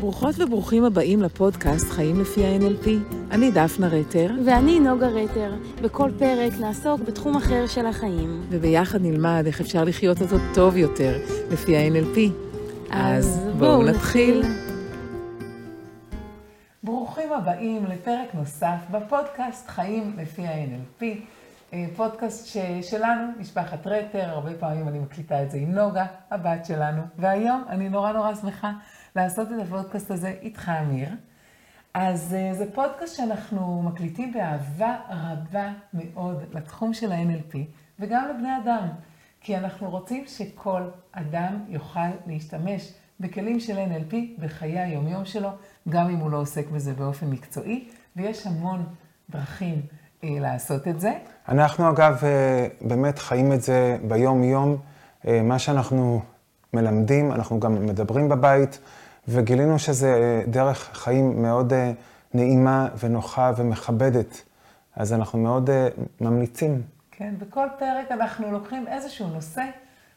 ברוכות וברוכים הבאים לפודקאסט חיים לפי ה-NLP. אני דפנה רטר. ואני נוגה רטר. בכל פרק נעסוק בתחום אחר של החיים. וביחד נלמד איך אפשר לחיות אותו טוב יותר לפי ה-NLP. אז בואו נתחיל. ברוכים הבאים לפרק נוסף בפודקאסט חיים לפי ה-NLP. אה, פודקאסט ש... שלנו, משפחת רטר, הרבה פעמים אני מקליטה את זה עם נוגה, הבת שלנו, והיום אני נורא נורא שמחה לעשות את הפודקאסט הזה איתך, אמיר. אז אה, זה פודקאסט שאנחנו מקליטים באהבה רבה מאוד לתחום של ה-NLP וגם לבני אדם, כי אנחנו רוצים שכל אדם יוכל להשתמש בכלים של NLP בחיי היומיום שלו, גם אם הוא לא עוסק בזה באופן מקצועי, ויש המון דרכים אה, לעשות את זה. אנחנו אגב אה, באמת חיים את זה ביום-יום. אה, מה שאנחנו מלמדים, אנחנו גם מדברים בבית, וגילינו שזה אה, דרך חיים מאוד נעימה ונוחה ומכבדת. אז אנחנו מאוד ממליצים. כן, בכל פרק אנחנו לוקחים איזשהו נושא,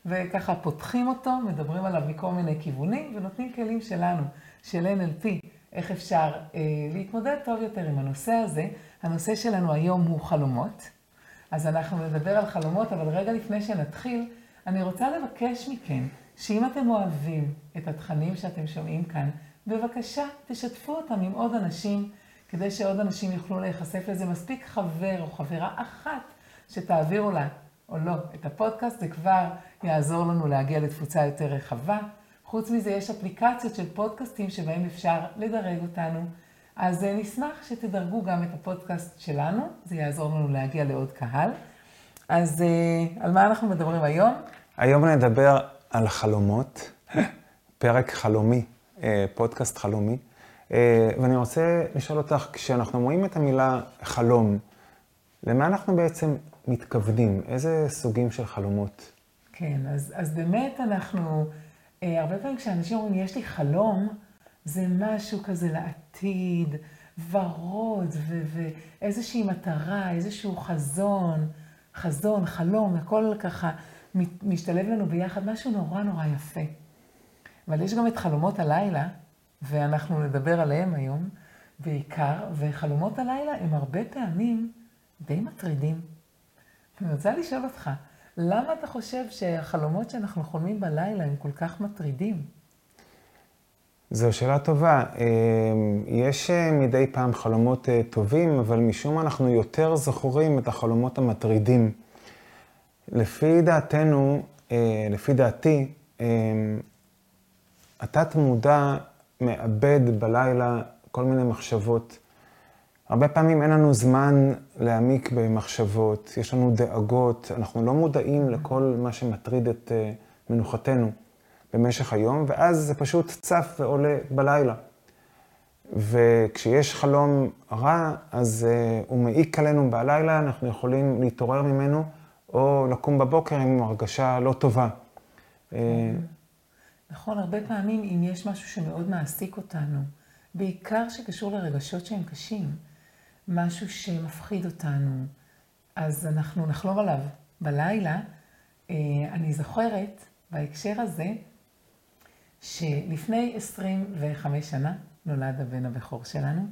וככה פותחים אותו, מדברים עליו מכל מיני כיוונים, ונותנים כלים שלנו, של NLP, איך אפשר אה, להתמודד טוב יותר עם הנושא הזה. הנושא שלנו היום הוא חלומות. אז אנחנו נדבר על חלומות, אבל רגע לפני שנתחיל, אני רוצה לבקש מכם, שאם אתם אוהבים את התכנים שאתם שומעים כאן, בבקשה תשתפו אותם עם עוד אנשים, כדי שעוד אנשים יוכלו להיחשף לזה. מספיק חבר או חברה אחת שתעבירו לה, או לא, את הפודקאסט, זה כבר יעזור לנו להגיע לתפוצה יותר רחבה. חוץ מזה, יש אפליקציות של פודקאסטים שבהם אפשר לדרג אותנו. אז אה, נשמח שתדרגו גם את הפודקאסט שלנו, זה יעזור לנו להגיע לעוד קהל. אז אה, על מה אנחנו מדברים היום? היום נדבר על חלומות, פרק חלומי, אה, פודקאסט חלומי. ואני רוצה לשאול אותך, כשאנחנו רואים את המילה חלום, למה אנחנו בעצם מתכוונים? איזה סוגים של חלומות? כן, אז, אז באמת אנחנו, הרבה פעמים כשאנשים אומרים, יש לי חלום, זה משהו כזה לעתיד, ורוד, ואיזושהי מטרה, איזשהו חזון, חזון, חלום, הכל ככה משתלב לנו ביחד, משהו נורא נורא יפה. אבל יש גם את חלומות הלילה, ואנחנו נדבר עליהם היום בעיקר, וחלומות הלילה הם הרבה פעמים די מטרידים. אני רוצה לשאול אותך, למה אתה חושב שהחלומות שאנחנו חולמים בלילה הם כל כך מטרידים? זו שאלה טובה. אמ, יש אה, מדי פעם חלומות אה, טובים, אבל משום מה אנחנו יותר זוכרים את החלומות המטרידים. לפי דעתנו, אה, לפי דעתי, אמ, התת-מודע מאבד בלילה כל מיני מחשבות. הרבה פעמים אין לנו זמן להעמיק במחשבות, יש לנו דאגות, אנחנו לא מודעים לכל מה שמטריד את מנוחתנו. במשך היום, ואז זה פשוט צף ועולה בלילה. וכשיש חלום רע, אז הוא מעיק עלינו בלילה, אנחנו יכולים להתעורר ממנו, או לקום בבוקר עם הרגשה לא טובה. אה, נכון, הרבה פעמים אם יש משהו שמאוד מעסיק אותנו, בעיקר שקשור לרגשות שהם קשים, משהו שמפחיד אותנו, אז אנחנו נחלום עליו בלילה. אה, אני זוכרת בהקשר הזה, שלפני 25 שנה נולד הבן הבכור שלנו,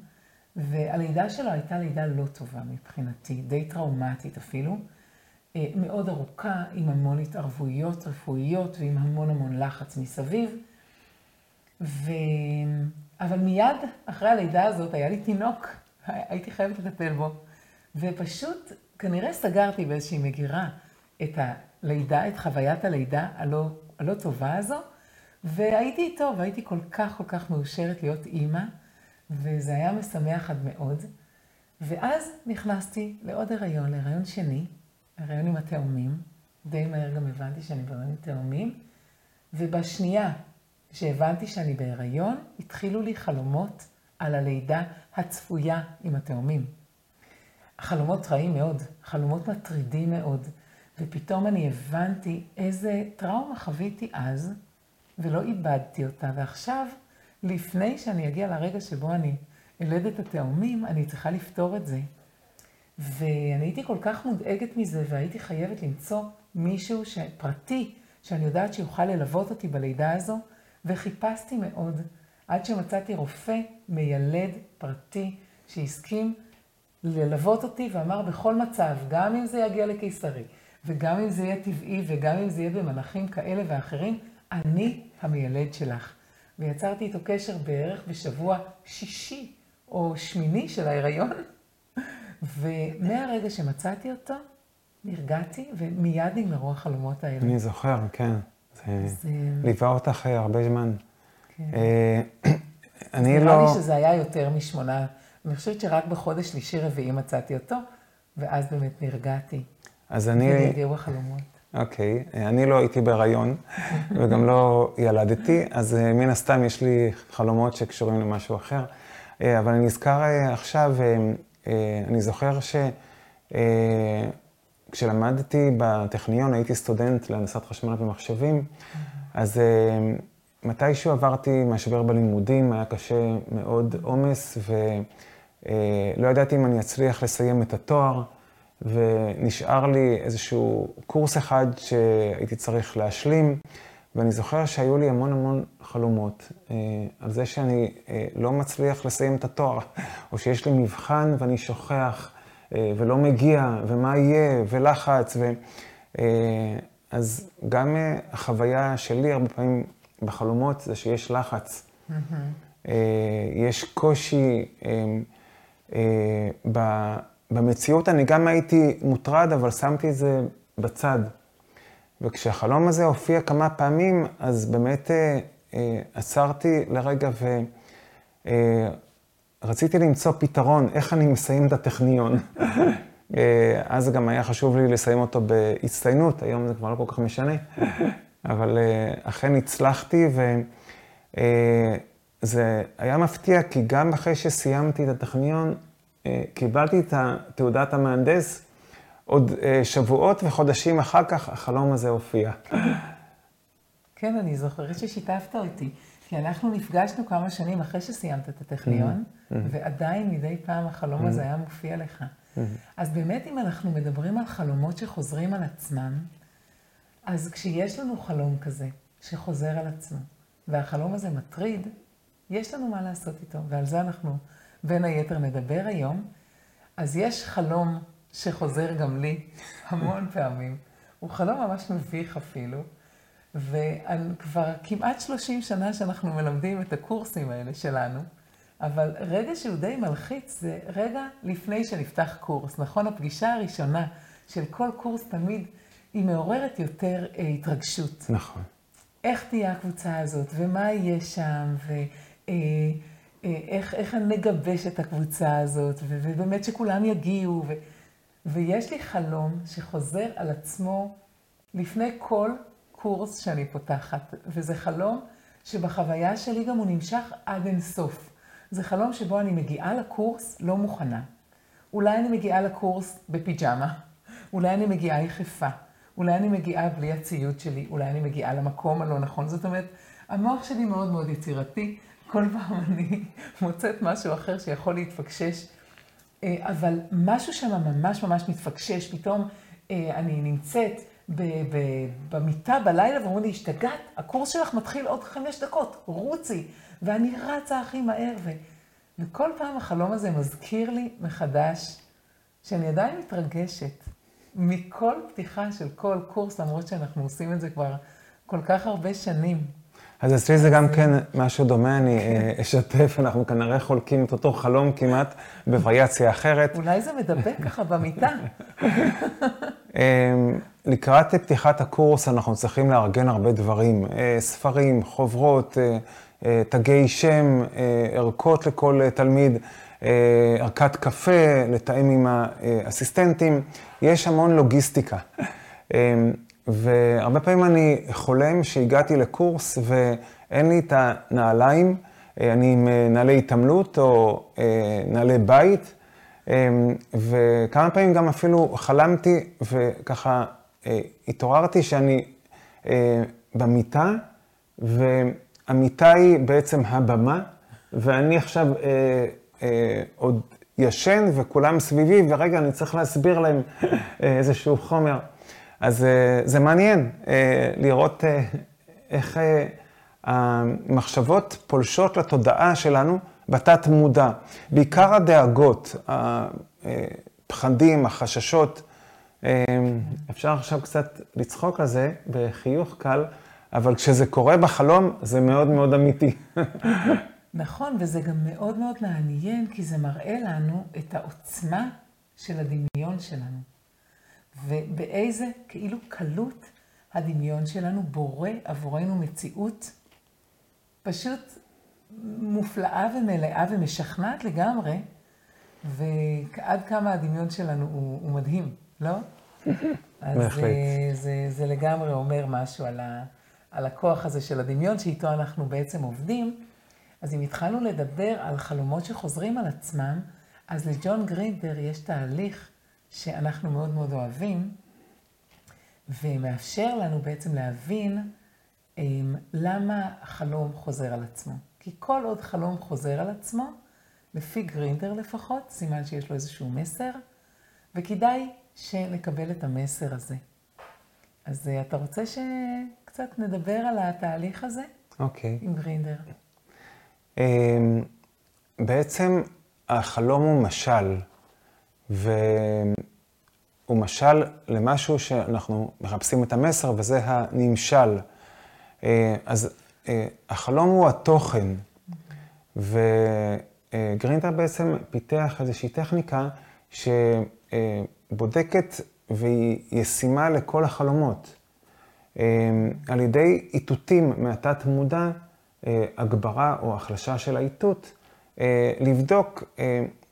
והלידה שלו הייתה לידה לא טובה מבחינתי, די טראומטית אפילו, מאוד ארוכה, עם המון התערבויות רפואיות ועם המון המון לחץ מסביב. ו... אבל מיד אחרי הלידה הזאת היה לי תינוק, הייתי חייבת לטפל בו. ופשוט, כנראה סגרתי באיזושהי מגירה את הלידה, את חוויית הלידה הלא, הלא טובה הזו, והייתי איתו, והייתי כל כך כל כך מאושרת להיות אימא, וזה היה משמח עד מאוד. ואז נכנסתי לעוד הריון, להריון שני, הריון עם התאומים. די מהר גם הבנתי שאני בהריון עם תאומים. ובשנייה שהבנתי שאני בהיריון, התחילו לי חלומות על הלידה הצפויה עם התאומים. חלומות רעים מאוד, חלומות מטרידים מאוד, ופתאום אני הבנתי איזה טראומה חוויתי אז, ולא איבדתי אותה, ועכשיו, לפני שאני אגיע לרגע שבו אני אלד את התאומים, אני צריכה לפתור את זה. ואני הייתי כל כך מודאגת מזה, והייתי חייבת למצוא מישהו פרטי, שאני יודעת שיוכל ללוות אותי בלידה הזו, וחיפשתי מאוד. עד שמצאתי רופא מיילד פרטי שהסכים ללוות אותי ואמר בכל מצב, גם אם זה יגיע לקיסרי, וגם אם זה יהיה טבעי, וגם אם זה יהיה במנחים כאלה ואחרים, אני המיילד שלך. ויצרתי איתו קשר בערך בשבוע שישי או שמיני של ההיריון, ומהרגע שמצאתי אותו, נרגעתי, ומיד נגמרו החלומות האלה. אני זוכר, כן. זה זה... ליווה אותך אה, הרבה זמן. כן. אה, אני נראה לא... לי שזה היה יותר משמונה. אני חושבת שרק בחודש שלישי-רביעי מצאתי אותו, ואז באמת נרגעתי. אז אני... והגיעו החלומות. אוקיי, אני לא הייתי בהיריון, וגם לא ילדתי, אז אה, מן הסתם יש לי חלומות שקשורים למשהו אחר. אה, אבל אני נזכר אה, עכשיו, אני זוכר שכשלמדתי בטכניון, הייתי סטודנט להנדסת חשמל ומחשבים, אז מתישהו עברתי משבר בלימודים, היה קשה מאוד עומס, ולא ידעתי אם אני אצליח לסיים את התואר. ונשאר לי איזשהו קורס אחד שהייתי צריך להשלים, ואני זוכר שהיו לי המון המון חלומות אה, על זה שאני אה, לא מצליח לסיים את התואר, או שיש לי מבחן ואני שוכח אה, ולא מגיע, ומה יהיה, ולחץ, ו... אה, אז גם אה, החוויה שלי הרבה פעמים בחלומות זה שיש לחץ. Mm-hmm. אה, יש קושי אה, אה, ב... במציאות אני גם הייתי מוטרד, אבל שמתי את זה בצד. וכשהחלום הזה הופיע כמה פעמים, אז באמת אה, אה, עצרתי לרגע ורציתי אה, למצוא פתרון, איך אני מסיים את הטכניון. אה, אז גם היה חשוב לי לסיים אותו בהצטיינות, היום זה כבר לא כל כך משנה, אבל אה, אכן הצלחתי, וזה אה, היה מפתיע, כי גם אחרי שסיימתי את הטכניון, אה, קיבלתי את תעודת המהנדס, עוד אה, שבועות וחודשים אחר כך החלום הזה הופיע. כן, אני זוכרת ששיתפת אותי, כי אנחנו נפגשנו כמה שנים אחרי שסיימת את הטכניון, mm-hmm. ועדיין מדי פעם החלום הזה mm-hmm. היה מופיע לך. Mm-hmm. אז באמת, אם אנחנו מדברים על חלומות שחוזרים על עצמם, אז כשיש לנו חלום כזה, שחוזר על עצמו, והחלום הזה מטריד, יש לנו מה לעשות איתו, ועל זה אנחנו בין היתר נדבר היום. אז יש חלום שחוזר גם לי המון פעמים. הוא חלום ממש מביך אפילו. וכבר כמעט 30 שנה שאנחנו מלמדים את הקורסים האלה שלנו, אבל רגע שהוא די מלחיץ זה רגע לפני שנפתח קורס. נכון, הפגישה הראשונה של כל קורס תמיד היא מעוררת יותר אה, התרגשות. נכון. איך תהיה הקבוצה הזאת, ומה יהיה שם, ו... אה, אה, איך, איך נגבש את הקבוצה הזאת, ובאמת שכולם יגיעו. ו, ויש לי חלום שחוזר על עצמו לפני כל קורס שאני פותחת, וזה חלום שבחוויה שלי גם הוא נמשך עד אינסוף. זה חלום שבו אני מגיעה לקורס לא מוכנה. אולי אני מגיעה לקורס בפיג'מה, אולי אני מגיעה יחפה, אולי אני מגיעה בלי הציוד שלי, אולי אני מגיעה למקום הלא נכון. זאת אומרת, המוח שלי מאוד מאוד יצירתי, כל פעם אני מוצאת משהו אחר שיכול להתפקשש, אבל משהו שם ממש ממש מתפקשש, פתאום אה, אני נמצאת במיטה בלילה ואומרים לי, השתגעת, הקורס שלך מתחיל עוד חמש דקות, רוצי. ואני רצה הכי מהר, ו... וכל פעם החלום הזה מזכיר לי מחדש שאני עדיין מתרגשת מכל פתיחה של כל קורס, למרות שאנחנו עושים את זה כבר כל כך הרבה שנים. אז אצלי זה גם כן משהו דומה, אני אה, אשתף, אנחנו כנראה חולקים את אותו חלום כמעט בווריאציה אחרת. אולי זה מדבק ככה במיטה. אמ, לקראת פתיחת הקורס אנחנו צריכים לארגן הרבה דברים, אה, ספרים, חוברות, אה, תגי שם, ערכות לכל תלמיד, ערכת קפה, לתאם עם האסיסטנטים, יש המון לוגיסטיקה. והרבה פעמים אני חולם שהגעתי לקורס ואין לי את הנעליים, אה, אני עם אה, נעלי התעמלות או אה, נעלי בית, וכמה פעמים גם אפילו חלמתי וככה התעוררתי שאני במיטה, והמיטה היא בעצם הבמה, ואני עכשיו עוד ישן וכולם סביבי, ורגע, אני צריך להסביר להם איזשהו חומר. אז אה, זה מעניין אה, לראות אה, איך המחשבות פולשות לתודעה שלנו בתת מודע. בעיקר הדאגות, הפחדים, החששות. אפשר עכשיו קצת לצחוק על זה בחיוך קל, אבל כשזה קורה בחלום, זה מאוד מאוד אמיתי. נכון, וזה גם מאוד מאוד מעניין, כי זה מראה לנו את העוצמה של הדמיון שלנו. ובאיזה, כאילו, קלות הדמיון שלנו בורא עבורנו מציאות פשוט מופלאה ומלאה ומשכנעת לגמרי, ועד כמה הדמיון שלנו הוא, הוא מדהים, לא? אז בהחלט. זה, זה, זה לגמרי אומר משהו על, ה, על הכוח הזה של הדמיון, שאיתו אנחנו בעצם עובדים. אז אם התחלנו לדבר על חלומות שחוזרים על עצמם, אז לג'ון גרינדר יש תהליך שאנחנו מאוד מאוד אוהבים, ומאפשר לנו בעצם להבין אמ, למה החלום חוזר על עצמו. כי כל עוד חלום חוזר על עצמו, לפי גרינדר לפחות, סימן שיש לו איזשהו מסר, וכדאי שנקבל את המסר הזה. אז אה, אתה רוצה שקצת נדבר על התהליך הזה? אוקיי. Okay. עם גרינדר. אמ, בעצם החלום הוא משל, והוא משל למשהו שאנחנו מחפשים את המסר, וזה הנמשל. אה, אז אה, החלום הוא התוכן, וגרינדר בעצם פיתח איזושהי טכניקה שבודקת והיא ישימה לכל החלומות. אה, על ידי איתותים מהתת מודע, הגברה או החלשה של האיתות, לבדוק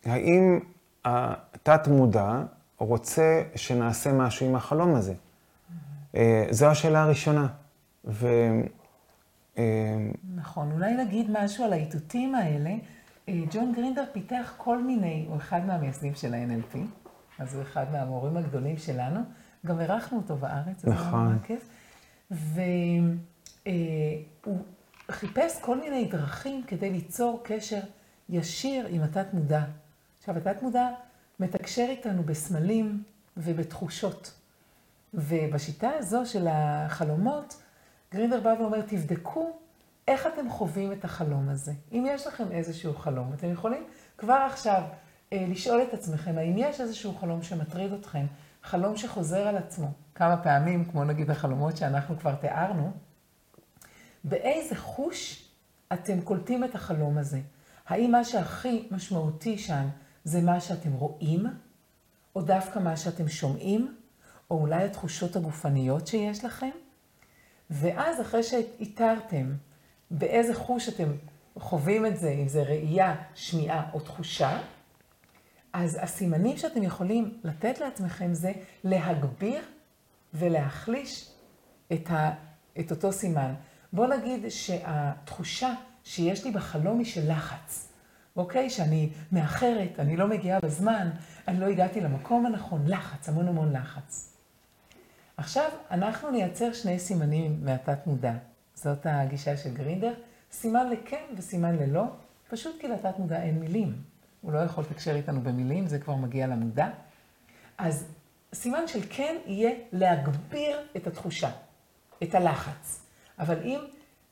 האם התת מודע רוצה שנעשה משהו עם החלום הזה. זו השאלה הראשונה. ו... נכון, אולי נגיד משהו על האיתותים האלה. אה, ג'ון גרינדר פיתח כל מיני, הוא אחד מהמייסדים של ה-NLP, אז הוא אחד מהמורים הגדולים שלנו. גם אירחנו אותו בארץ, נכון. והוא חיפש כל מיני דרכים כדי ליצור קשר ישיר עם התת מודע. עכשיו, התת מודע מתקשר איתנו בסמלים ובתחושות. ובשיטה הזו של החלומות, גרינדר בא ואומר, תבדקו איך אתם חווים את החלום הזה. אם יש לכם איזשהו חלום, אתם יכולים כבר עכשיו אה, לשאול את עצמכם, האם יש איזשהו חלום שמטריד אתכם, חלום שחוזר על עצמו כמה פעמים, כמו נגיד החלומות שאנחנו כבר תיארנו, באיזה חוש אתם קולטים את החלום הזה? האם מה שהכי משמעותי שם זה מה שאתם רואים, או דווקא מה שאתם שומעים, או אולי התחושות הגופניות שיש לכם? ואז אחרי שאיתרתם באיזה חוש אתם חווים את זה, אם זה ראייה, שמיעה או תחושה, אז הסימנים שאתם יכולים לתת לעצמכם זה להגביר ולהחליש את, ה, את אותו סימן. בואו נגיד שהתחושה שיש לי בחלום היא של לחץ, אוקיי? שאני מאחרת, אני לא מגיעה בזמן, אני לא הגעתי למקום הנכון, לחץ, המון המון לחץ. עכשיו, אנחנו נייצר שני סימנים מהתת מודע. זאת הגישה של גרינדר. סימן לכן וסימן ללא, פשוט כי לתת מודע אין מילים. הוא לא יכול לתקשר איתנו במילים, זה כבר מגיע למודע. אז סימן של כן יהיה להגביר את התחושה, את הלחץ. אבל אם,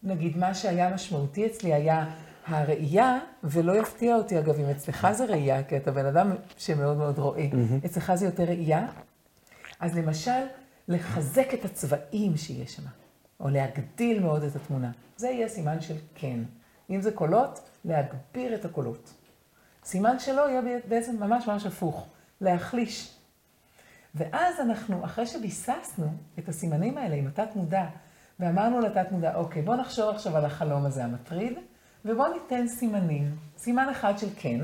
נגיד, מה שהיה משמעותי אצלי היה הראייה, ולא יפתיע אותי, אגב, אם אצלך זה ראייה, כי אתה בן אדם שמאוד מאוד רואה, mm-hmm. אצלך זה יותר ראייה, אז למשל, לחזק את הצבעים שיש שם, או להגדיל מאוד את התמונה. זה יהיה סימן של כן. אם זה קולות, להגביר את הקולות. סימן שלא יהיה בעצם ממש ממש הפוך, להחליש. ואז אנחנו, אחרי שביססנו את הסימנים האלה עם התת מודע, ואמרנו לתת מודע, אוקיי, בוא נחשוב עכשיו על החלום הזה המטריד, ובוא ניתן סימנים. סימן אחד של כן,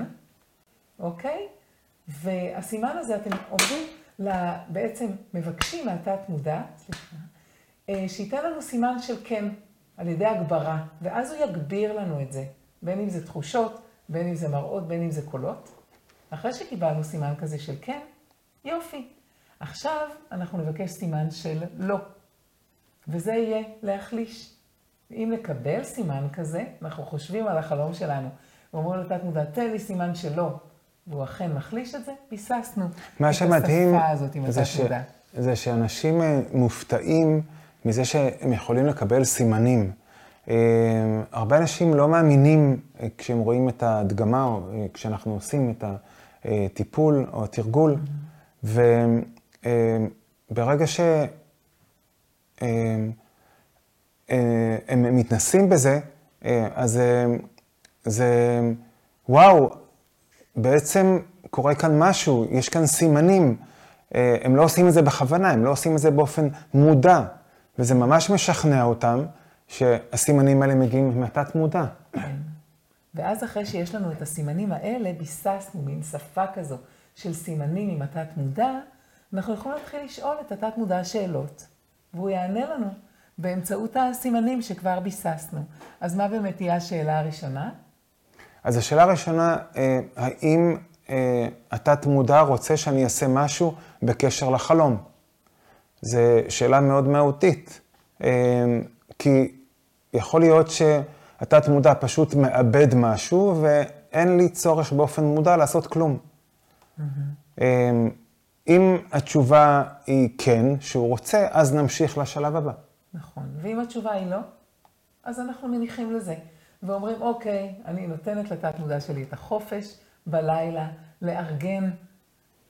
אוקיי? והסימן הזה, אתם עובדים בעצם מבקשים מהתת מודע, סליחה, אה, שייתן לנו סימן של כן, על ידי הגברה, ואז הוא יגביר לנו את זה, בין אם זה תחושות, בין אם זה מראות, בין אם זה קולות. אחרי שקיבלנו סימן כזה של כן, יופי. עכשיו אנחנו נבקש סימן של לא, וזה יהיה להחליש. אם נקבל סימן כזה, אנחנו חושבים על החלום שלנו, ואומרים לתת מודע, תן לי סימן של לא, והוא אכן מחליש את זה, ביססנו מה שמדהים זה, ש... זה שאנשים אה, מופתעים מזה שהם יכולים לקבל סימנים. הרבה אנשים לא מאמינים כשהם רואים את ההדגמה או כשאנחנו עושים את הטיפול או התרגול, וברגע שהם מתנסים בזה, אז זה, וואו, בעצם קורה כאן משהו, יש כאן סימנים. הם לא עושים את זה בכוונה, הם לא עושים את זה באופן מודע, וזה ממש משכנע אותם שהסימנים האלה מגיעים מהתת מודע. כן. ואז אחרי שיש לנו את הסימנים האלה, ביססנו מין שפה כזו של סימנים עם התת מודע, אנחנו יכולים להתחיל לשאול את התת מודע שאלות, והוא יענה לנו באמצעות הסימנים שכבר ביססנו. אז מה באמת תהיה השאלה הראשונה? אז השאלה הראשונה, אה, האם אה, התת מודע רוצה שאני אעשה משהו בקשר לחלום? זו שאלה מאוד מהותית, אה, כי יכול להיות שהתת מודע פשוט מאבד משהו ואין לי צורך באופן מודע לעשות כלום. Mm-hmm. אם התשובה היא כן, שהוא רוצה, אז נמשיך לשלב הבא. נכון, ואם התשובה היא לא, אז אנחנו מניחים לזה. ואומרים, אוקיי, אני נותנת לתת מודע שלי את החופש בלילה, לארגן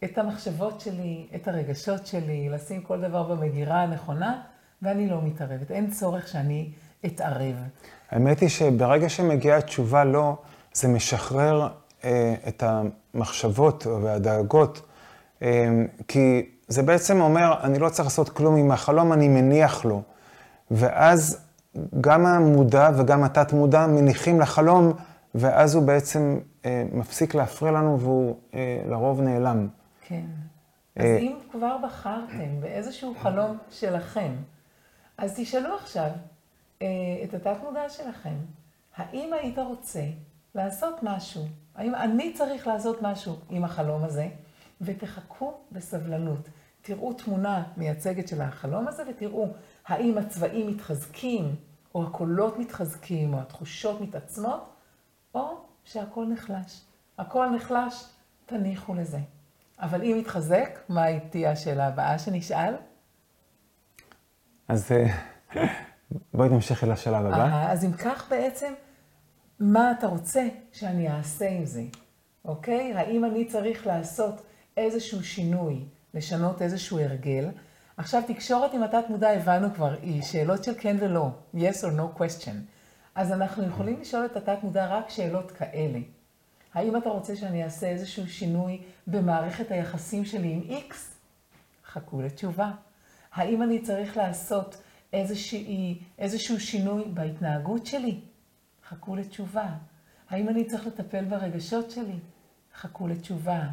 את המחשבות שלי, את הרגשות שלי, לשים כל דבר במגירה הנכונה, ואני לא מתערבת. אין צורך שאני אתערב. האמת היא שברגע שמגיעה התשובה לא, זה משחרר אה, את המחשבות והדאגות, אה, כי זה בעצם אומר, אני לא צריך לעשות כלום עם החלום, אני מניח לו. ואז גם המודע וגם התת-מודע מניחים לחלום, ואז הוא בעצם אה, מפסיק להפריע לנו והוא אה, לרוב נעלם. כן. אה, אז אם כבר בחרתם באיזשהו חלום שלכם, אז תשאלו עכשיו אה, את התת-מודע שלכם, האם היית רוצה לעשות משהו? האם אני צריך לעשות משהו עם החלום הזה? ותחכו בסבלנות. תראו תמונה מייצגת של החלום הזה ותראו האם הצבעים מתחזקים, או הקולות מתחזקים, או התחושות מתעצמות, או שהכל נחלש. הכל נחלש, תניחו לזה. אבל אם יתחזק, מה תהיה השאלה הבאה שנשאל? אז אה, בואי נמשיך אל השלב הבא. אז אם כך בעצם, מה אתה רוצה שאני אעשה עם זה, אוקיי? האם אני צריך לעשות איזשהו שינוי, לשנות איזשהו הרגל? עכשיו, תקשורת עם התת מודע הבנו כבר, היא שאלות של כן ולא, yes or no question. אז אנחנו יכולים לשאול את התת מודע רק שאלות כאלה. האם אתה רוצה שאני אעשה איזשהו שינוי במערכת היחסים שלי עם X? חכו לתשובה. האם אני צריך לעשות איזושהי, איזשהו שינוי בהתנהגות שלי? חכו לתשובה. האם אני צריך לטפל ברגשות שלי? חכו לתשובה.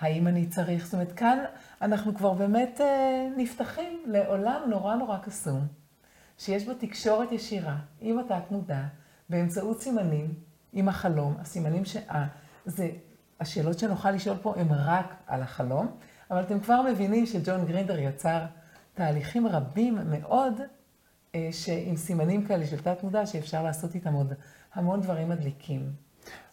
האם אני צריך, זאת אומרת, כאן אנחנו כבר באמת אה, נפתחים לעולם נורא נורא קסום, שיש בו תקשורת ישירה עם התת מודע, באמצעות סימנים, עם החלום, הסימנים ש... אה, זה, השאלות שנוכל לשאול פה הן רק על החלום, אבל אתם כבר מבינים שג'ון גרינדר יצר תהליכים רבים מאוד, אה, עם סימנים כאלה של תת מודע, שאפשר לעשות איתם עוד המון דברים מדליקים.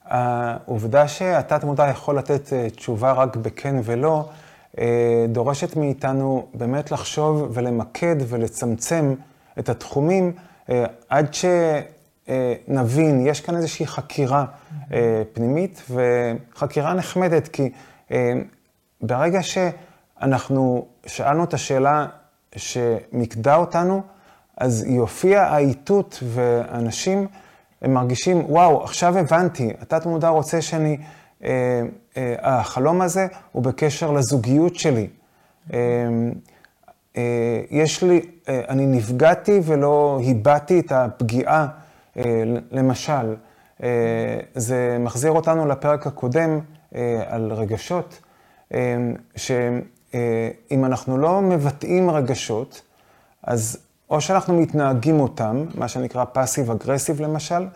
העובדה שהתת מודע יכול לתת אה, תשובה רק בכן ולא, אה, דורשת מאיתנו באמת לחשוב ולמקד ולצמצם את התחומים אה, עד שנבין, יש כאן איזושהי חקירה פנימית וחקירה נחמדת, כי ברגע שאנחנו שאלנו את השאלה שמיקדה אותנו, אז יופיע האיתות ואנשים הם מרגישים, וואו, עכשיו הבנתי, התת מודע רוצה שאני, אה, אה, החלום הזה הוא בקשר לזוגיות שלי. אה, אה, יש לי, אה, אני נפגעתי ולא הבעתי את הפגיעה, אה, למשל. אה, זה מחזיר אותנו לפרק הקודם אה, על רגשות, אה, שאם אה, אנחנו לא מבטאים רגשות, אז או שאנחנו מתנהגים אותם, מה שנקרא פאסיב אגרסיב למשל,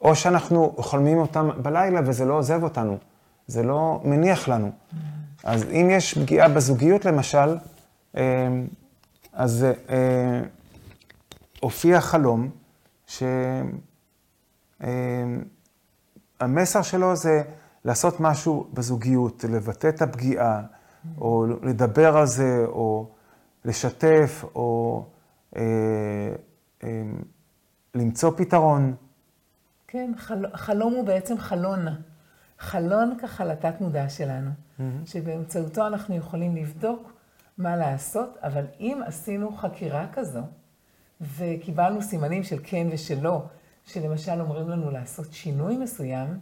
או שאנחנו חולמים אותם בלילה וזה לא עוזב אותנו, זה לא מניח לנו. אז אם יש פגיעה בזוגיות למשל, אה, אז אה, הופיע חלום שהמסר אה, שלו זה לעשות משהו בזוגיות, לבטא את הפגיעה, או לדבר על זה, או לשתף, או למצוא פתרון. כן, חל... חלום הוא בעצם חלון. חלון ככה לתת מודע שלנו, mm-hmm. שבאמצעותו אנחנו יכולים לבדוק מה לעשות, אבל אם עשינו חקירה כזו, וקיבלנו סימנים של כן ושל לא, שלמשל אומרים לנו לעשות שינוי מסוים,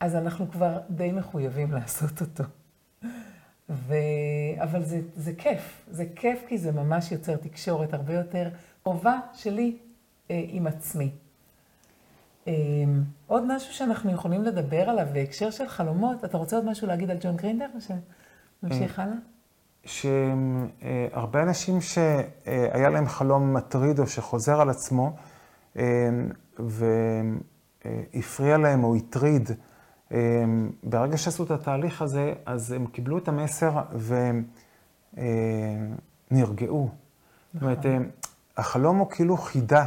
אז אנחנו כבר די מחויבים לעשות אותו. ו... אבל זה, זה כיף, זה כיף כי זה ממש יוצר תקשורת הרבה יותר קרובה שלי אה, עם עצמי. אה, עוד משהו שאנחנו יכולים לדבר עליו בהקשר של חלומות, אתה רוצה עוד משהו להגיד על ג'ון גרינדר שנמשיך הלאה? שהרבה אנשים שהיה להם חלום מטריד או שחוזר על עצמו, והפריע להם או הטריד, ברגע שעשו את התהליך הזה, אז הם קיבלו את המסר ונרגעו. זאת אומרת, נכון. החלום הוא כאילו חידה,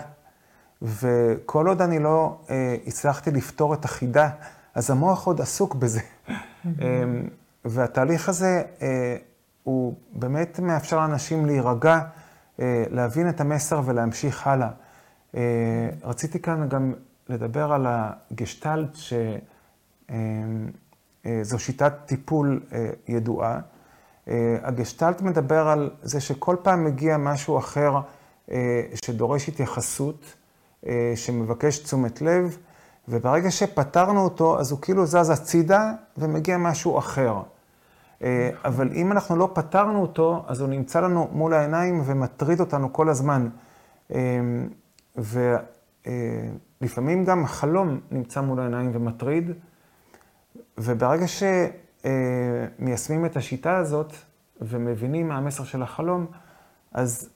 וכל עוד אני לא הצלחתי לפתור את החידה, אז המוח עוד עסוק בזה. והתהליך הזה הוא באמת מאפשר לאנשים להירגע, אה, להבין את המסר ולהמשיך הלאה. אה, רציתי כאן גם לדבר על הגשטלט, שזו אה, שיטת טיפול ידועה. הגשטלט מדבר על זה שכל פעם מגיע משהו אחר שדורש התייחסות, שמבקש תשומת לב, וברגע שפתרנו אותו, אז הוא כאילו זז הצידה ומגיע משהו אחר. אה, אבל אם אנחנו לא פתרנו אותו, אז הוא נמצא לנו מול העיניים ומטריד אותנו כל הזמן. אה, ולפעמים גם החלום נמצא מול העיניים ומטריד, וברגע שמיישמים את השיטה הזאת ומבינים מה המסר של החלום, אז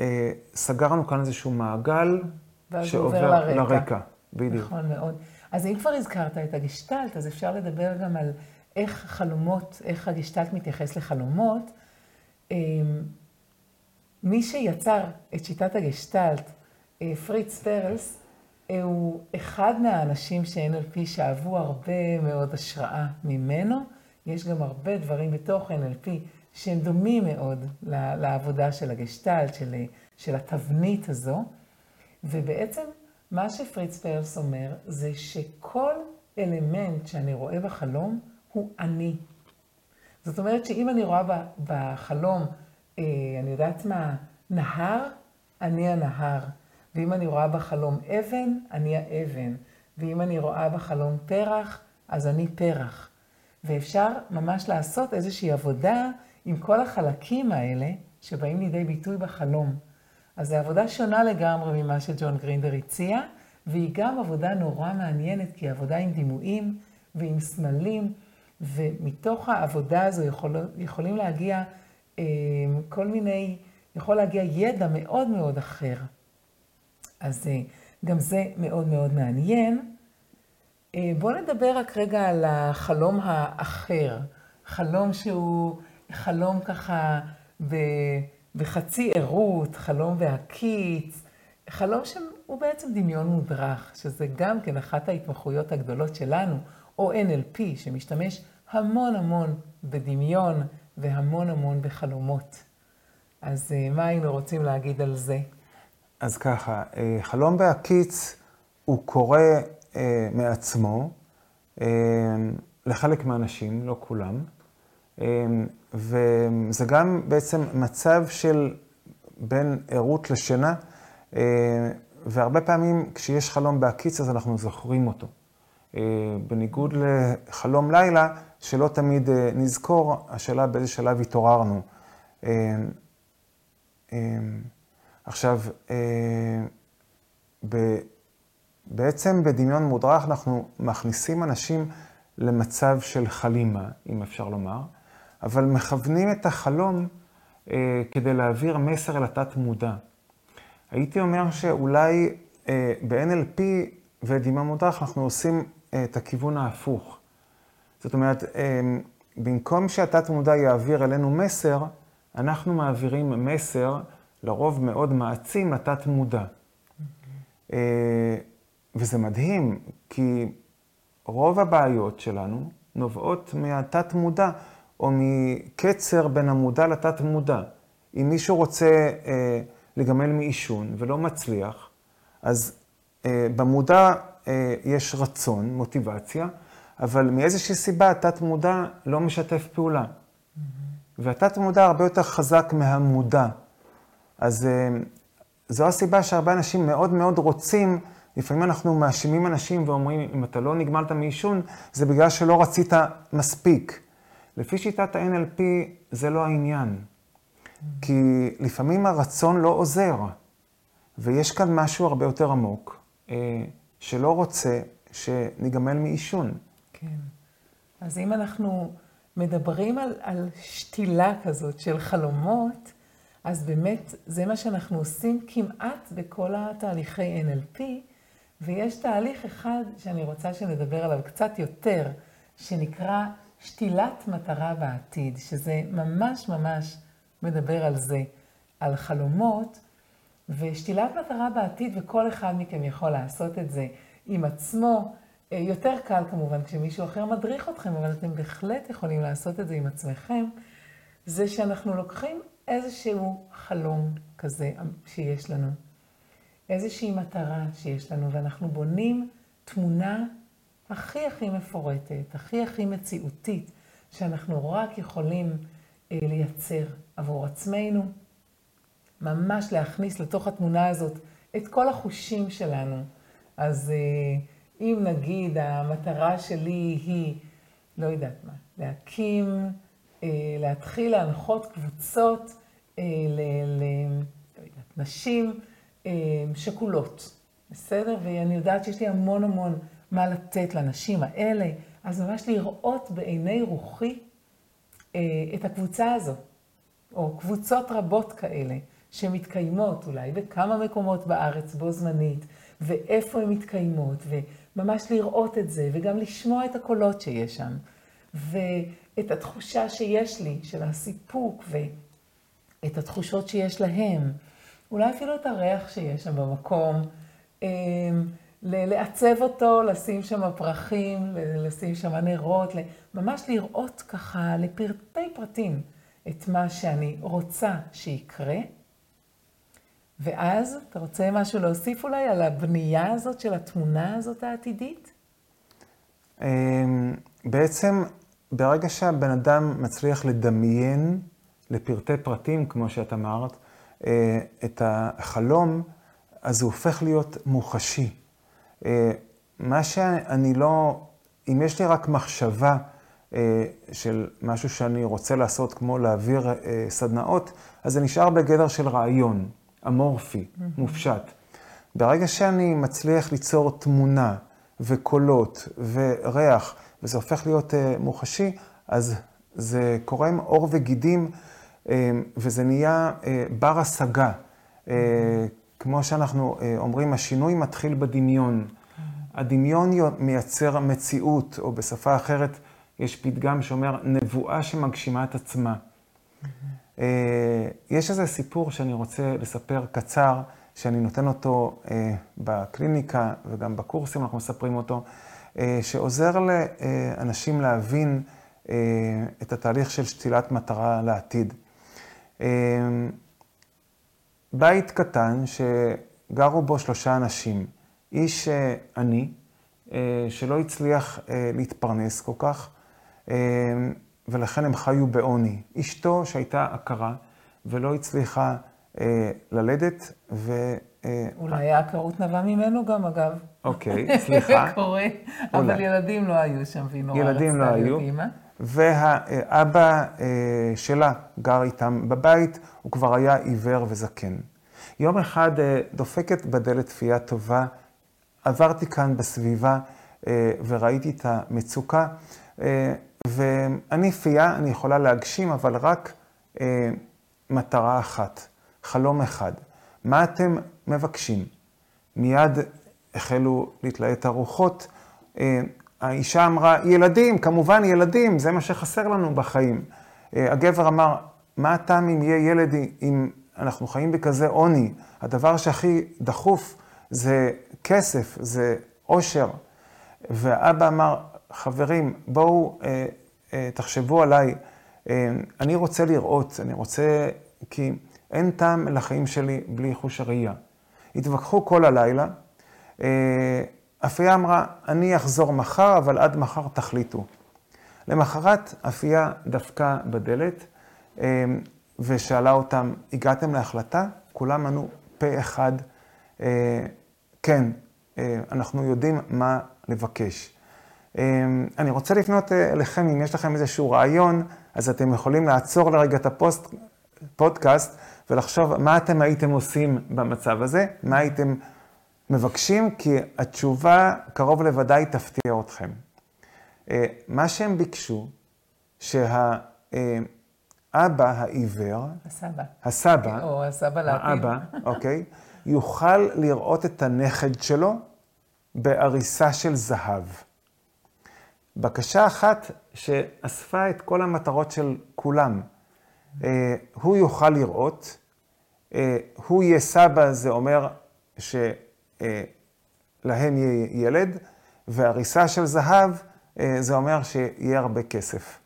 אה, סגרנו כאן איזשהו מעגל שעובר לרקע. לרקע. בדיוק. נכון מאוד. אז אם כבר הזכרת את הגשטלט, אז אפשר לדבר גם על איך חלומות, איך הגשטלט מתייחס לחלומות. אמ, מי שיצר את שיטת הגשטלט, אה, פריץ פרלס, אה, הוא אחד מהאנשים ש-NLP שאהבו הרבה מאוד השראה ממנו. יש גם הרבה דברים בתוך NLP שהם דומים מאוד לעבודה של הגשטלט, של, של התבנית הזו. ובעצם מה שפריץ פרלס אומר זה שכל אלמנט שאני רואה בחלום, הוא אני. זאת אומרת שאם אני רואה בחלום, אה, אני יודעת מה, נהר, אני הנהר. ואם אני רואה בחלום אבן, אני האבן. ואם אני רואה בחלום פרח, אז אני פרח. ואפשר ממש לעשות איזושהי עבודה עם כל החלקים האלה שבאים לידי ביטוי בחלום. אז זו עבודה שונה לגמרי ממה שג'ון גרינדר הציע, והיא גם עבודה נורא מעניינת, כי היא עבודה עם דימויים ועם סמלים. ומתוך העבודה הזו יכול, יכולים להגיע אה, כל מיני, יכול להגיע ידע מאוד מאוד אחר. אז אה, גם זה מאוד מאוד מעניין. אה, בואו נדבר רק רגע על החלום האחר. חלום שהוא חלום ככה בחצי ערות, חלום בהקיץ, חלום שהוא בעצם דמיון מודרך, שזה גם כן אחת ההתמחויות הגדולות שלנו, או NLP, שמשתמש המון המון בדמיון והמון המון בחלומות. אז אה, מה היינו רוצים להגיד על זה? אז ככה, אה, חלום בהקיץ הוא קורה אה, מעצמו לחלק מהאנשים, לא כולם, וזה גם בעצם מצב של בין ערות לשינה, והרבה פעמים כשיש חלום בהקיץ אז אנחנו זוכרים אותו. אה, בניגוד לחלום לילה, שלא תמיד אה, נזכור, השאלה באיזה שלב התעוררנו. אה, עכשיו, בעצם בדמיון מודרך אנחנו מכניסים אנשים למצב של חלימה, אם אפשר לומר, אבל מכוונים את החלום כדי להעביר מסר אל התת-מודע. הייתי אומר שאולי ב-NLP ודמיון מודרך אנחנו עושים את הכיוון ההפוך. זאת אומרת, אמ, במקום שהתת מודע יעביר אלינו מסר, אנחנו מעבירים מסר, לרוב מאוד מעצים, לתת מודע. אה, וזה מדהים, כי רוב הבעיות שלנו נובעות מהתת מודע, או מקצר בין המודע לתת מודע. אם מישהו רוצה אה, לגמל מעישון ולא מצליח, אז אה, במודע אה, יש רצון, מוטיבציה, אבל מאיזושהי סיבה התת-מודע לא משתף פעולה. Mm-hmm. והתת-מודע הרבה יותר חזק מהמודע. אז אה, זו הסיבה שהרבה אנשים מאוד מאוד רוצים, לפעמים אנחנו מאשימים אנשים ואומרים, אם אתה לא נגמלת מעישון, זה בגלל שלא רצית מספיק. לפי שיטת ה-NLP זה לא העניין. כי לפעמים הרצון לא עוזר, ויש כאן משהו הרבה יותר עמוק, אה, שלא רוצה שניגמל מעישון. כן. אז אם אנחנו מדברים על, על שתילה כזאת של חלומות, אז באמת זה מה שאנחנו עושים כמעט בכל התהליכי NLP, ויש תהליך אחד שאני רוצה שנדבר עליו קצת יותר, שנקרא שתילת מטרה בעתיד, שזה ממש ממש מדבר על זה, על חלומות, ושתילת מטרה בעתיד, וכל אחד מכם יכול לעשות את זה עם עצמו. אה, יותר קל כמובן כשמישהו אחר מדריך אתכם, אבל אתם בהחלט יכולים לעשות את זה עם עצמכם, זה שאנחנו לוקחים איזשהו חלום כזה שיש לנו, איזושהי מטרה שיש לנו, ואנחנו בונים תמונה הכי הכי מפורטת, הכי הכי מציאותית, שאנחנו רק יכולים אה, לייצר עבור עצמנו, ממש להכניס לתוך התמונה הזאת את כל החושים שלנו. אז אה, אם נגיד המטרה שלי היא, לא יודעת מה, להקים, להתחיל להנחות קבוצות אה, ל... ל לא אה, שכולות, בסדר? ואני יודעת שיש לי המון המון מה לתת לנשים האלה, אז ממש לראות בעיני רוחי אה, את הקבוצה הזו, או קבוצות רבות כאלה, שמתקיימות אולי בכמה מקומות בארץ בו זמנית, ואיפה הן מתקיימות, וממש לראות את זה, וגם לשמוע את הקולות שיש שם, ואת התחושה שיש לי של הסיפוק, ואת התחושות שיש להם, אולי אפילו את הריח שיש שם במקום. אה, לעצב אותו, לשים שם פרחים, לשים שם נרות, ממש לראות ככה לפרטי פרטים את מה שאני רוצה שיקרה. ואז, אתה רוצה משהו להוסיף אולי על הבנייה הזאת של התמונה הזאת העתידית? אמ, בעצם, ברגע שהבן אדם מצליח לדמיין לפרטי פרטים, כמו שאת אמרת, אה, את החלום, אז הוא הופך להיות מוחשי. אה, מה שאני לא, אם יש לי רק מחשבה אה, של משהו שאני רוצה לעשות, כמו להעביר סדנאות, אז זה נשאר בגדר של רעיון, אמורפי, מופשט. ברגע שאני מצליח ליצור תמונה וקולות וריח, וזה הופך להיות מוחשי, אז זה קורם עור וגידים, וזה נהיה בר השגה. כמו שאנחנו אה, אומרים, השינוי מתחיל בדמיון. הדמיון מייצר מציאות, או בשפה אחרת, יש פתגם שאומר, נבואה שמגשימה את עצמה. אה, יש איזה סיפור שאני רוצה לספר קצר, שאני נותן אותו אה, בקליניקה וגם בקורסים אנחנו מספרים אותו, שעוזר לאנשים להבין את התהליך של שתילת מטרה לעתיד. בית קטן שגרו בו שלושה אנשים. איש אה, עני, אה, שלא הצליח אה, להתפרנס כל כך, ולכן הם חיו בעוני. אשתו שהייתה עקרה ולא הצליחה ללדת, ו... אולי העקרות נבעה ממנו גם, אגב. אוקיי, סליחה. קורה, אבל ילדים לא היו שם, והיא נורא רצתה לא להיות אימא. והאבא שלה גר איתם בבית, הוא כבר היה עיוור וזקן. יום אחד אה, דופקת בדלת תפייה טובה, עברתי כאן בסביבה אה, וראיתי את המצוקה, אה, ואני פייה, אני יכולה להגשים, אבל רק מטרה אחת, חלום אחד. מה אתם מבקשים? מיד החלו להתלהט הרוחות. האישה אמרה, ילדים, כמובן ילדים, זה מה שחסר לנו בחיים. הגבר אמר, מה הטעם אם יהיה ילד אם אנחנו חיים בכזה עוני? הדבר שהכי דחוף זה כסף, זה עושר. והאבא אמר, חברים, בואו אה, אה, תחשבו עליי, אה, אני רוצה לראות, אני רוצה, כי אין טעם לחיים שלי בלי חוש הראייה. התווכחו כל הלילה. אפייה אמרה, אני אחזור מחר, אבל עד מחר תחליטו. למחרת אפייה דפקה בדלת ושאלה אותם, הגעתם להחלטה? כולם ענו פה אחד, כן, אנחנו יודעים מה לבקש. אני רוצה לפנות אליכם, אם יש לכם איזשהו רעיון, אז אתם יכולים לעצור לרגע את הפודקאסט ולחשוב מה אתם הייתם עושים במצב הזה, מה הייתם מבקשים, כי התשובה קרוב לוודאי תפתיע אתכם. מה שהם ביקשו, שהאבא העיוור, הסבא. הסבא, או הסבא לעתיד. האבא, אוקיי, יוכל לראות את הנכד שלו בעריסה של זהב. בקשה אחת שאספה את כל המטרות של כולם. הוא יוכל לראות, הוא יהיה סבא, זה אומר שלהם יהיה ילד, והריסה של זהב, זה אומר שיהיה הרבה כסף.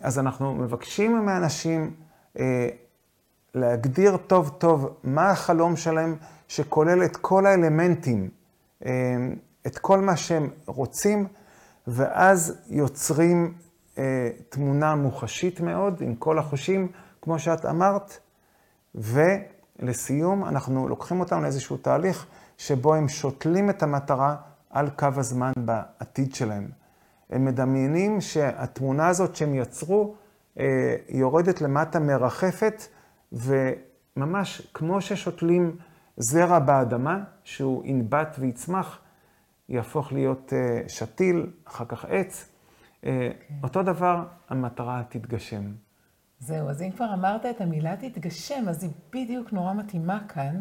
אז אנחנו מבקשים מאנשים להגדיר טוב טוב מה החלום שלהם, שכולל את כל האלמנטים, את כל מה שהם רוצים, ואז יוצרים תמונה מוחשית מאוד, עם כל החושים, כמו שאת אמרת, ולסיום, אנחנו לוקחים אותם לאיזשהו תהליך שבו הם שותלים את המטרה על קו הזמן בעתיד שלהם. הם מדמיינים שהתמונה הזאת שהם יצרו יורדת למטה, מרחפת, וממש כמו ששותלים זרע באדמה, שהוא ינבט ויצמח, יהפוך להיות שתיל, אחר כך עץ. כן. אותו דבר, המטרה תתגשם. זהו, אז אם כבר אמרת את המילה תתגשם, אז היא בדיוק נורא מתאימה כאן,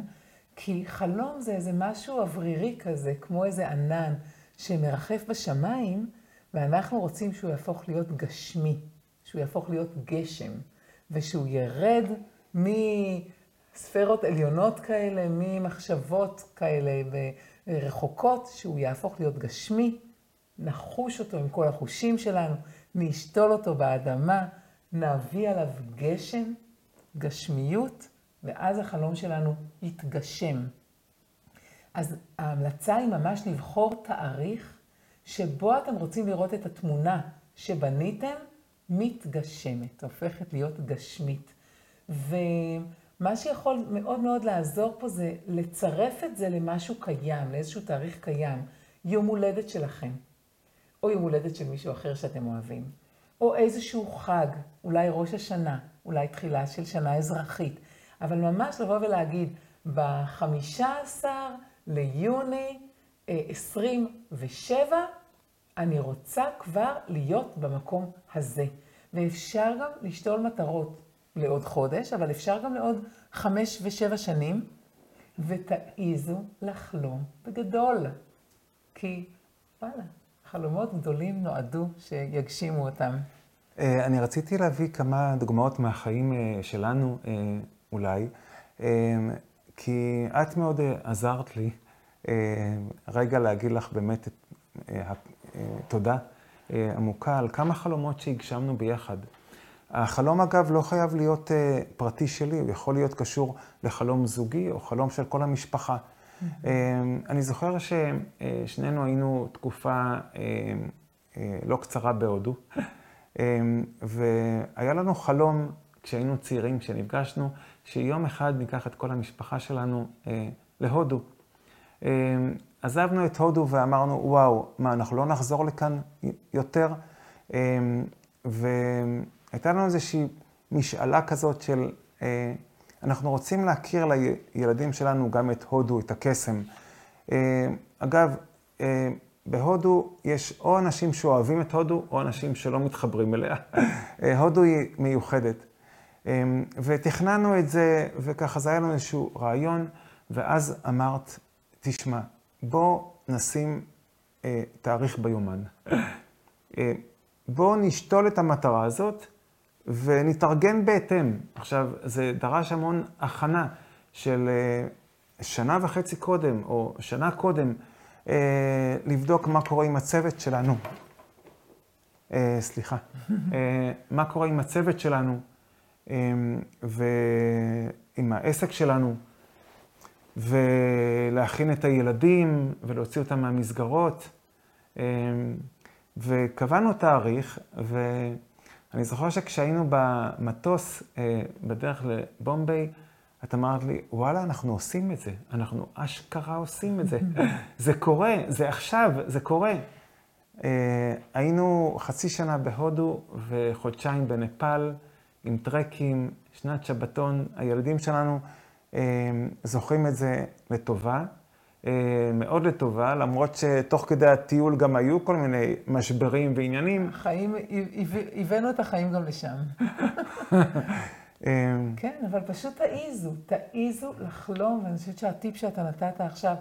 כי חלום זה איזה משהו אוורירי כזה, כמו איזה ענן שמרחף בשמיים, ואנחנו רוצים שהוא יהפוך להיות גשמי, שהוא יהפוך להיות גשם, ושהוא ירד מספרות עליונות כאלה, ממחשבות כאלה רחוקות, שהוא יהפוך להיות גשמי, נחוש אותו עם כל החושים שלנו, נשתול אותו באדמה, נביא עליו גשם, גשמיות, ואז החלום שלנו יתגשם. אז ההמלצה היא ממש לבחור תאריך שבו אתם רוצים לראות את התמונה שבניתם מתגשמת, הופכת להיות גשמית. ומה שיכול מאוד מאוד לעזור פה זה לצרף את זה למשהו קיים, לאיזשהו תאריך קיים, יום הולדת שלכם, או יום הולדת של מישהו אחר שאתם אוהבים, או איזשהו חג, אולי ראש השנה, אולי תחילה של שנה אזרחית, אבל ממש לבוא ולהגיד, ב-15 ליוני 27, אני רוצה כבר להיות במקום הזה. ואפשר גם לשתול מטרות לעוד חודש, אבל אפשר גם לעוד חמש ושבע שנים, ותעיזו לחלום בגדול. כי, וואלה, חלומות גדולים נועדו שיגשימו אותם. אני רציתי להביא כמה דוגמאות מהחיים שלנו, אולי, כי את מאוד עזרת לי רגע להגיד לך באמת תודה עמוקה על כמה חלומות שהגשמנו ביחד. החלום, אגב, לא חייב להיות פרטי שלי, הוא יכול להיות קשור לחלום זוגי או חלום של כל המשפחה. Mm-hmm. אני זוכר ששנינו היינו תקופה לא קצרה בהודו, והיה לנו חלום כשהיינו צעירים, כשנפגשנו, שיום אחד ניקח את כל המשפחה שלנו להודו. עזבנו את הודו ואמרנו, וואו, מה, אנחנו לא נחזור לכאן יותר? והייתה לנו איזושהי משאלה כזאת של, אנחנו רוצים להכיר לילדים שלנו גם את הודו, את הקסם. אגב, בהודו יש או אנשים שאוהבים את הודו, או אנשים שלא מתחברים אליה. הודו היא מיוחדת. ותכננו את זה, וככה זה היה לנו איזשהו רעיון, ואז אמרת, תשמע, בוא נשים אה, תאריך ביומן. אה, בואו נשתול את המטרה הזאת ונתארגן בהתאם. עכשיו, זה דרש המון הכנה של אה, שנה וחצי קודם, או שנה קודם, אה, לבדוק מה קורה עם הצוות שלנו. אה, סליחה. מה קורה עם הצוות שלנו ועם העסק שלנו. ולהכין את הילדים ולהוציא אותם מהמסגרות. וקבענו תאריך, ואני זוכר שכשהיינו במטוס אה, בדרך לבומביי, את אמרת לי, וואלה, אנחנו עושים את זה, אנחנו אשכרה עושים את זה. זה קורה, זה עכשיו, זה קורה. אה, היינו חצי שנה בהודו וחודשיים בנפאל עם טרקים, שנת שבתון. הילדים שלנו אה, זוכרים את זה לטובה, מאוד לטובה, למרות שתוך כדי הטיול גם היו כל מיני משברים ועניינים. החיים, הבאנו את החיים גם לשם. כן, אבל פשוט תעיזו, תעיזו לחלום, ואני חושבת שהטיפ שאתה נתת עכשיו,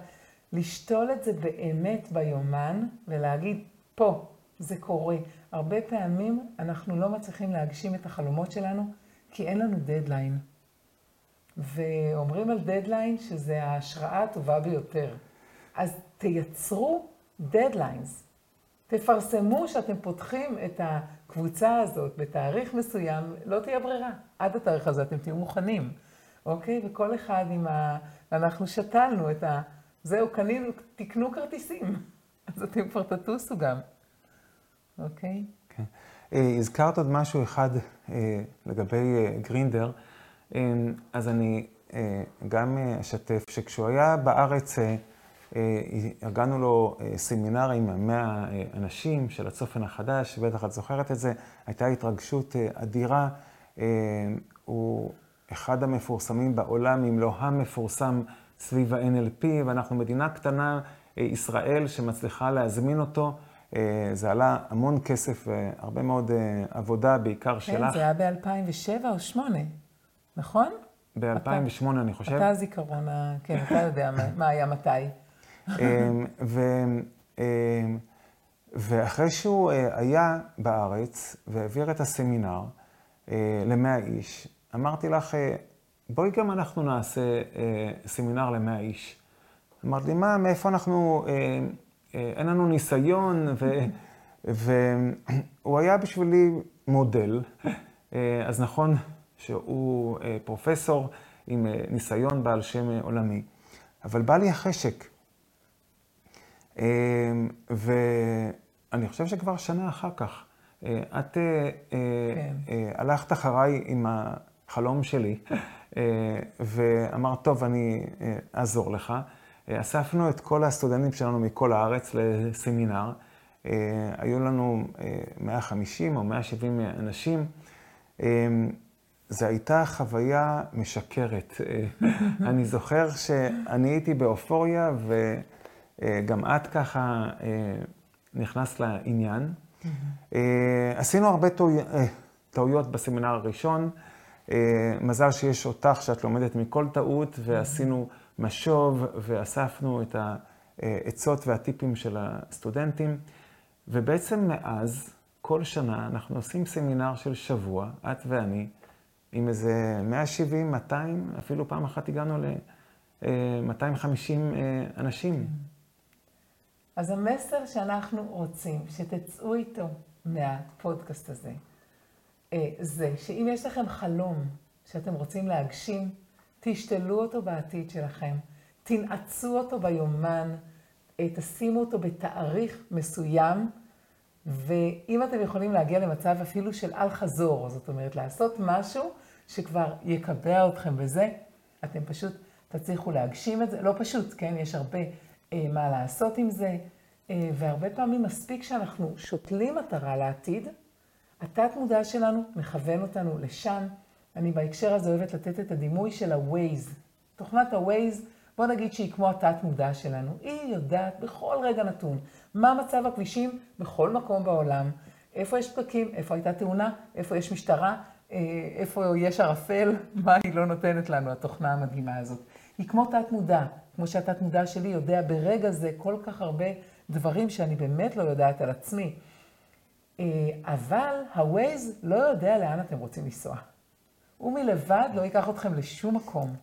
לשתול את זה באמת ביומן ולהגיד, פה, זה קורה. הרבה פעמים אנחנו לא מצליחים להגשים את החלומות שלנו, כי אין לנו דדליין. ואומרים על דדליין שזה ההשראה הטובה ביותר. אז תייצרו דדליינס. תפרסמו שאתם פותחים את הקבוצה הזאת בתאריך מסוים, לא תהיה ברירה. עד התאריך הזה אתם תהיו מוכנים, אוקיי? וכל אחד עם ה... אנחנו שתלנו את ה... זהו, קנינו, תקנו כרטיסים. אז אתם כבר תטוסו גם, אוקיי? כן. אה, הזכרת עוד משהו אחד אה, לגבי אה, גרינדר, אז אני גם אשתף שכשהוא היה בארץ, ארגנו לו סמינר עם 100 אנשים של הצופן החדש, בטח את זוכרת את זה, הייתה התרגשות אדירה. הוא אחד המפורסמים בעולם, אם לא המפורסם, סביב ה-NLP, ואנחנו מדינה קטנה אה, ישראל שמצליחה להזמין אותו. אה, זה עלה המון כסף והרבה מאוד אה, עבודה, בעיקר כן, שלך. כן, זה היה ב-2007 או 2008, נכון? ב-2008, אני חושב. אתה הזיכרון, כן, אתה יודע מה היה מתי. ו... ואחרי שהוא היה בארץ והעביר את הסמינר למאה איש, אמרתי לך, בואי גם אנחנו נעשה סמינר למאה איש. אמרת לי, מה, מאיפה אנחנו, אה, אה, אין לנו ניסיון, והוא היה בשבילי מודל. אה, אז נכון שהוא אה, פרופסור עם אה, ניסיון בעל שם אה, עולמי, אבל בא לי החשק. אה, ואני חושב שכבר שנה אחר כך, אה, את אה, אה, כן. אה, הלכת אחריי עם החלום שלי, אה, ואמרת, טוב, אני אה, אעזור לך. אה, אספנו את כל הסטודנטים שלנו מכל הארץ לסמינר. היו לנו 150 אה, או 170 אנשים. זו הייתה חוויה משקרת. אני זוכר שאני הייתי באופוריה, וגם את ככה נכנסת לעניין. עשינו הרבה טעויות בסמינר הראשון. מזל שיש אותך, שאת לומדת מכל טעות, ועשינו... משוב ואספנו את העצות והטיפים של הסטודנטים, ובעצם מאז, כל שנה אנחנו עושים סמינר של שבוע, את ואני, עם איזה 170, 200, אפילו פעם אחת הגענו ל-250 אה, אנשים. אז המסר שאנחנו רוצים שתצאו איתו מהפודקאסט הזה, אה, זה שאם יש לכם חלום שאתם רוצים להגשים, תשתלו אותו בעתיד שלכם, תנעצו אותו ביומן, אה, תשימו אותו בתאריך מסוים, ואם אתם יכולים להגיע למצב אפילו של אל-חזור, זאת אומרת, לעשות משהו שכבר יקבע אתכם בזה, אתם פשוט תצליחו להגשים את זה. לא פשוט, כן? יש הרבה אה, מה לעשות עם זה, אה, והרבה פעמים מספיק שאנחנו שותלים מטרה לעתיד, התת-מודע שלנו מכוון אותנו לשם. אני בהקשר הזה אוהבת לתת את הדימוי של ה-Waze. תוכנת ה-Waze, בוא נגיד שהיא כמו התת-מודע שלנו. היא יודעת בכל רגע נתון מה מצב הכבישים בכל מקום בעולם, איפה יש פקקים, איפה הייתה תאונה, איפה יש משטרה, איפה יש ערפל, מה היא לא נותנת לנו, התוכנה המדהימה הזאת. היא כמו תת-מודע, כמו שהתת-מודע שלי יודע ברגע זה כל כך הרבה דברים שאני באמת לא יודעת על עצמי. אה, אבל ה-Waze לא יודע לאן אתם רוצים לנסוע. הוא מלבד לא ייקח אתכם לשום מקום.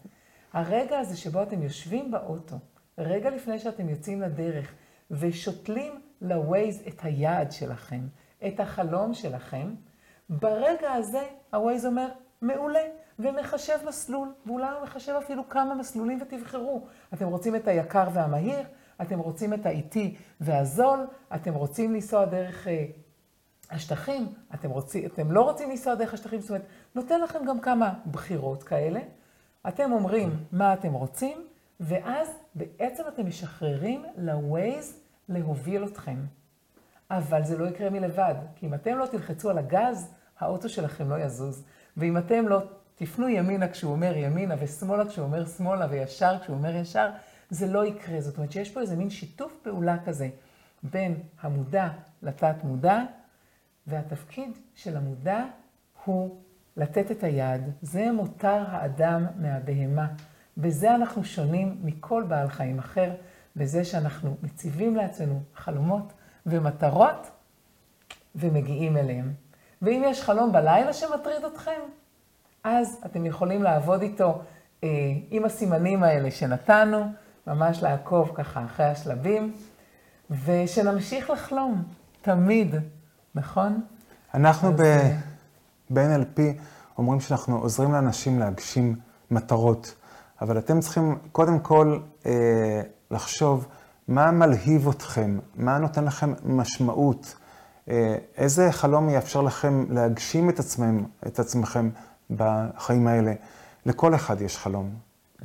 הרגע הזה שבו אתם יושבים באוטו, רגע לפני שאתם יוצאים לדרך, ושותלים לווייז את היעד שלכם, את החלום שלכם, ברגע הזה הווייז אומר, מעולה, ומחשב מסלול, ואולי הוא מחשב אפילו כמה מסלולים ותבחרו. אתם רוצים את היקר והמהיר, אתם רוצים את האיטי והזול, אתם רוצים לנסוע דרך אה, השטחים, אתם, רוצים, אתם לא רוצים לנסוע דרך השטחים, זאת אומרת, נותן לכם גם כמה בחירות כאלה. אתם אומרים מה אתם רוצים, ואז בעצם אתם משחררים ל-Waze להוביל אתכם. אבל זה לא יקרה מלבד, כי אם אתם לא תלחצו על הגז, האוטו שלכם לא יזוז. ואם אתם לא תפנו ימינה כשהוא אומר ימינה, ושמאלה כשהוא אומר שמאלה, וישר כשהוא אומר ישר, זה לא יקרה. זאת אומרת שיש פה איזה מין שיתוף פעולה כזה בין המודע לתת מודע, והתפקיד של המודע הוא לתת את היד. זה מותר האדם מהבהמה. בזה אנחנו שונים מכל בעל חיים אחר, בזה שאנחנו מציבים לעצמנו חלומות ומטרות ומגיעים אליהם. ואם יש חלום בלילה שמטריד אתכם, אז אתם יכולים לעבוד איתו אה, עם הסימנים האלה שנתנו, ממש לעקוב ככה אחרי השלבים, ושנמשיך לחלום, תמיד, נכון? אנחנו ב- אה, ב-NLP אומרים שאנחנו עוזרים לאנשים להגשים מטרות, אבל אתם צריכים קודם כל אה, לחשוב מה מלהיב אתכם, מה נותן לכם משמעות, איזה חלום יאפשר לכם להגשים את, עצמם, את עצמכם בחיים האלה. לכל אחד יש חלום.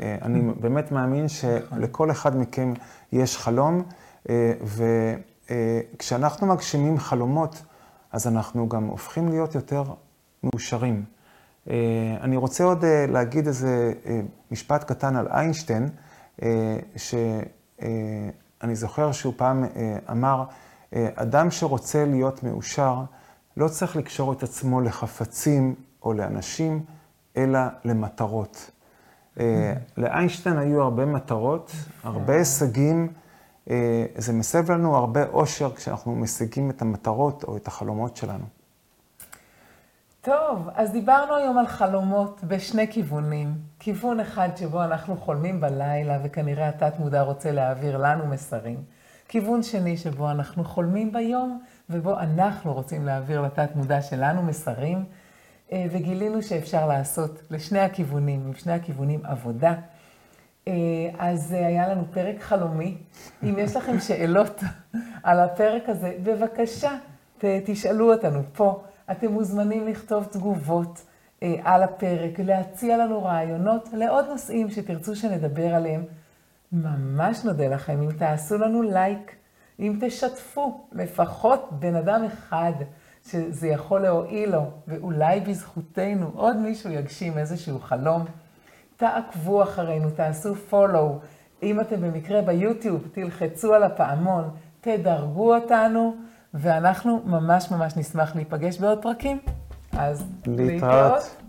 אה, אני באמת מאמין שלכל אחד מכם יש חלום, אה, וכשאנחנו מגשימים חלומות, אז אנחנו גם הופכים להיות יותר מאושרים. אני רוצה עוד להגיד איזה משפט קטן על איינשטיין, שאני זוכר שהוא פעם אמר, אדם שרוצה להיות מאושר, לא צריך לקשור את עצמו לחפצים או לאנשים, אלא למטרות. לאיינשטיין היו הרבה מטרות, הרבה הישגים. זה מסב לנו הרבה אושר כשאנחנו משיגים את המטרות או את החלומות שלנו. טוב, אז דיברנו היום על חלומות בשני כיוונים. כיוון אחד שבו אנחנו חולמים בלילה, וכנראה התת-מודע רוצה להעביר לנו מסרים. כיוון שני שבו אנחנו חולמים ביום, ובו אנחנו רוצים להעביר לתת-מודע שלנו מסרים, אה, וגילינו שאפשר לעשות לשני הכיוונים, עם שני הכיוונים עבודה. אה, אז היה לנו פרק חלומי. אם יש לכם שאלות על הפרק הזה, בבקשה, תשאלו אותנו פה. אתם מוזמנים לכתוב תגובות אה, על הפרק, להציע לנו רעיונות לעוד נושאים שתרצו שנדבר עליהם. ממש נודה לכם אם תעשו לנו לייק, אם תשתפו לפחות בן אדם אחד שזה יכול להועיל לו, ואולי בזכותנו עוד מישהו יגשים איזשהו חלום. תעקבו אחרינו, תעשו follow. אם אתם במקרה ביוטיוב, תלחצו על הפעמון, תדרגו אותנו, ואנחנו ממש ממש נשמח להיפגש בעוד פרקים. אז להתראות. להתראות.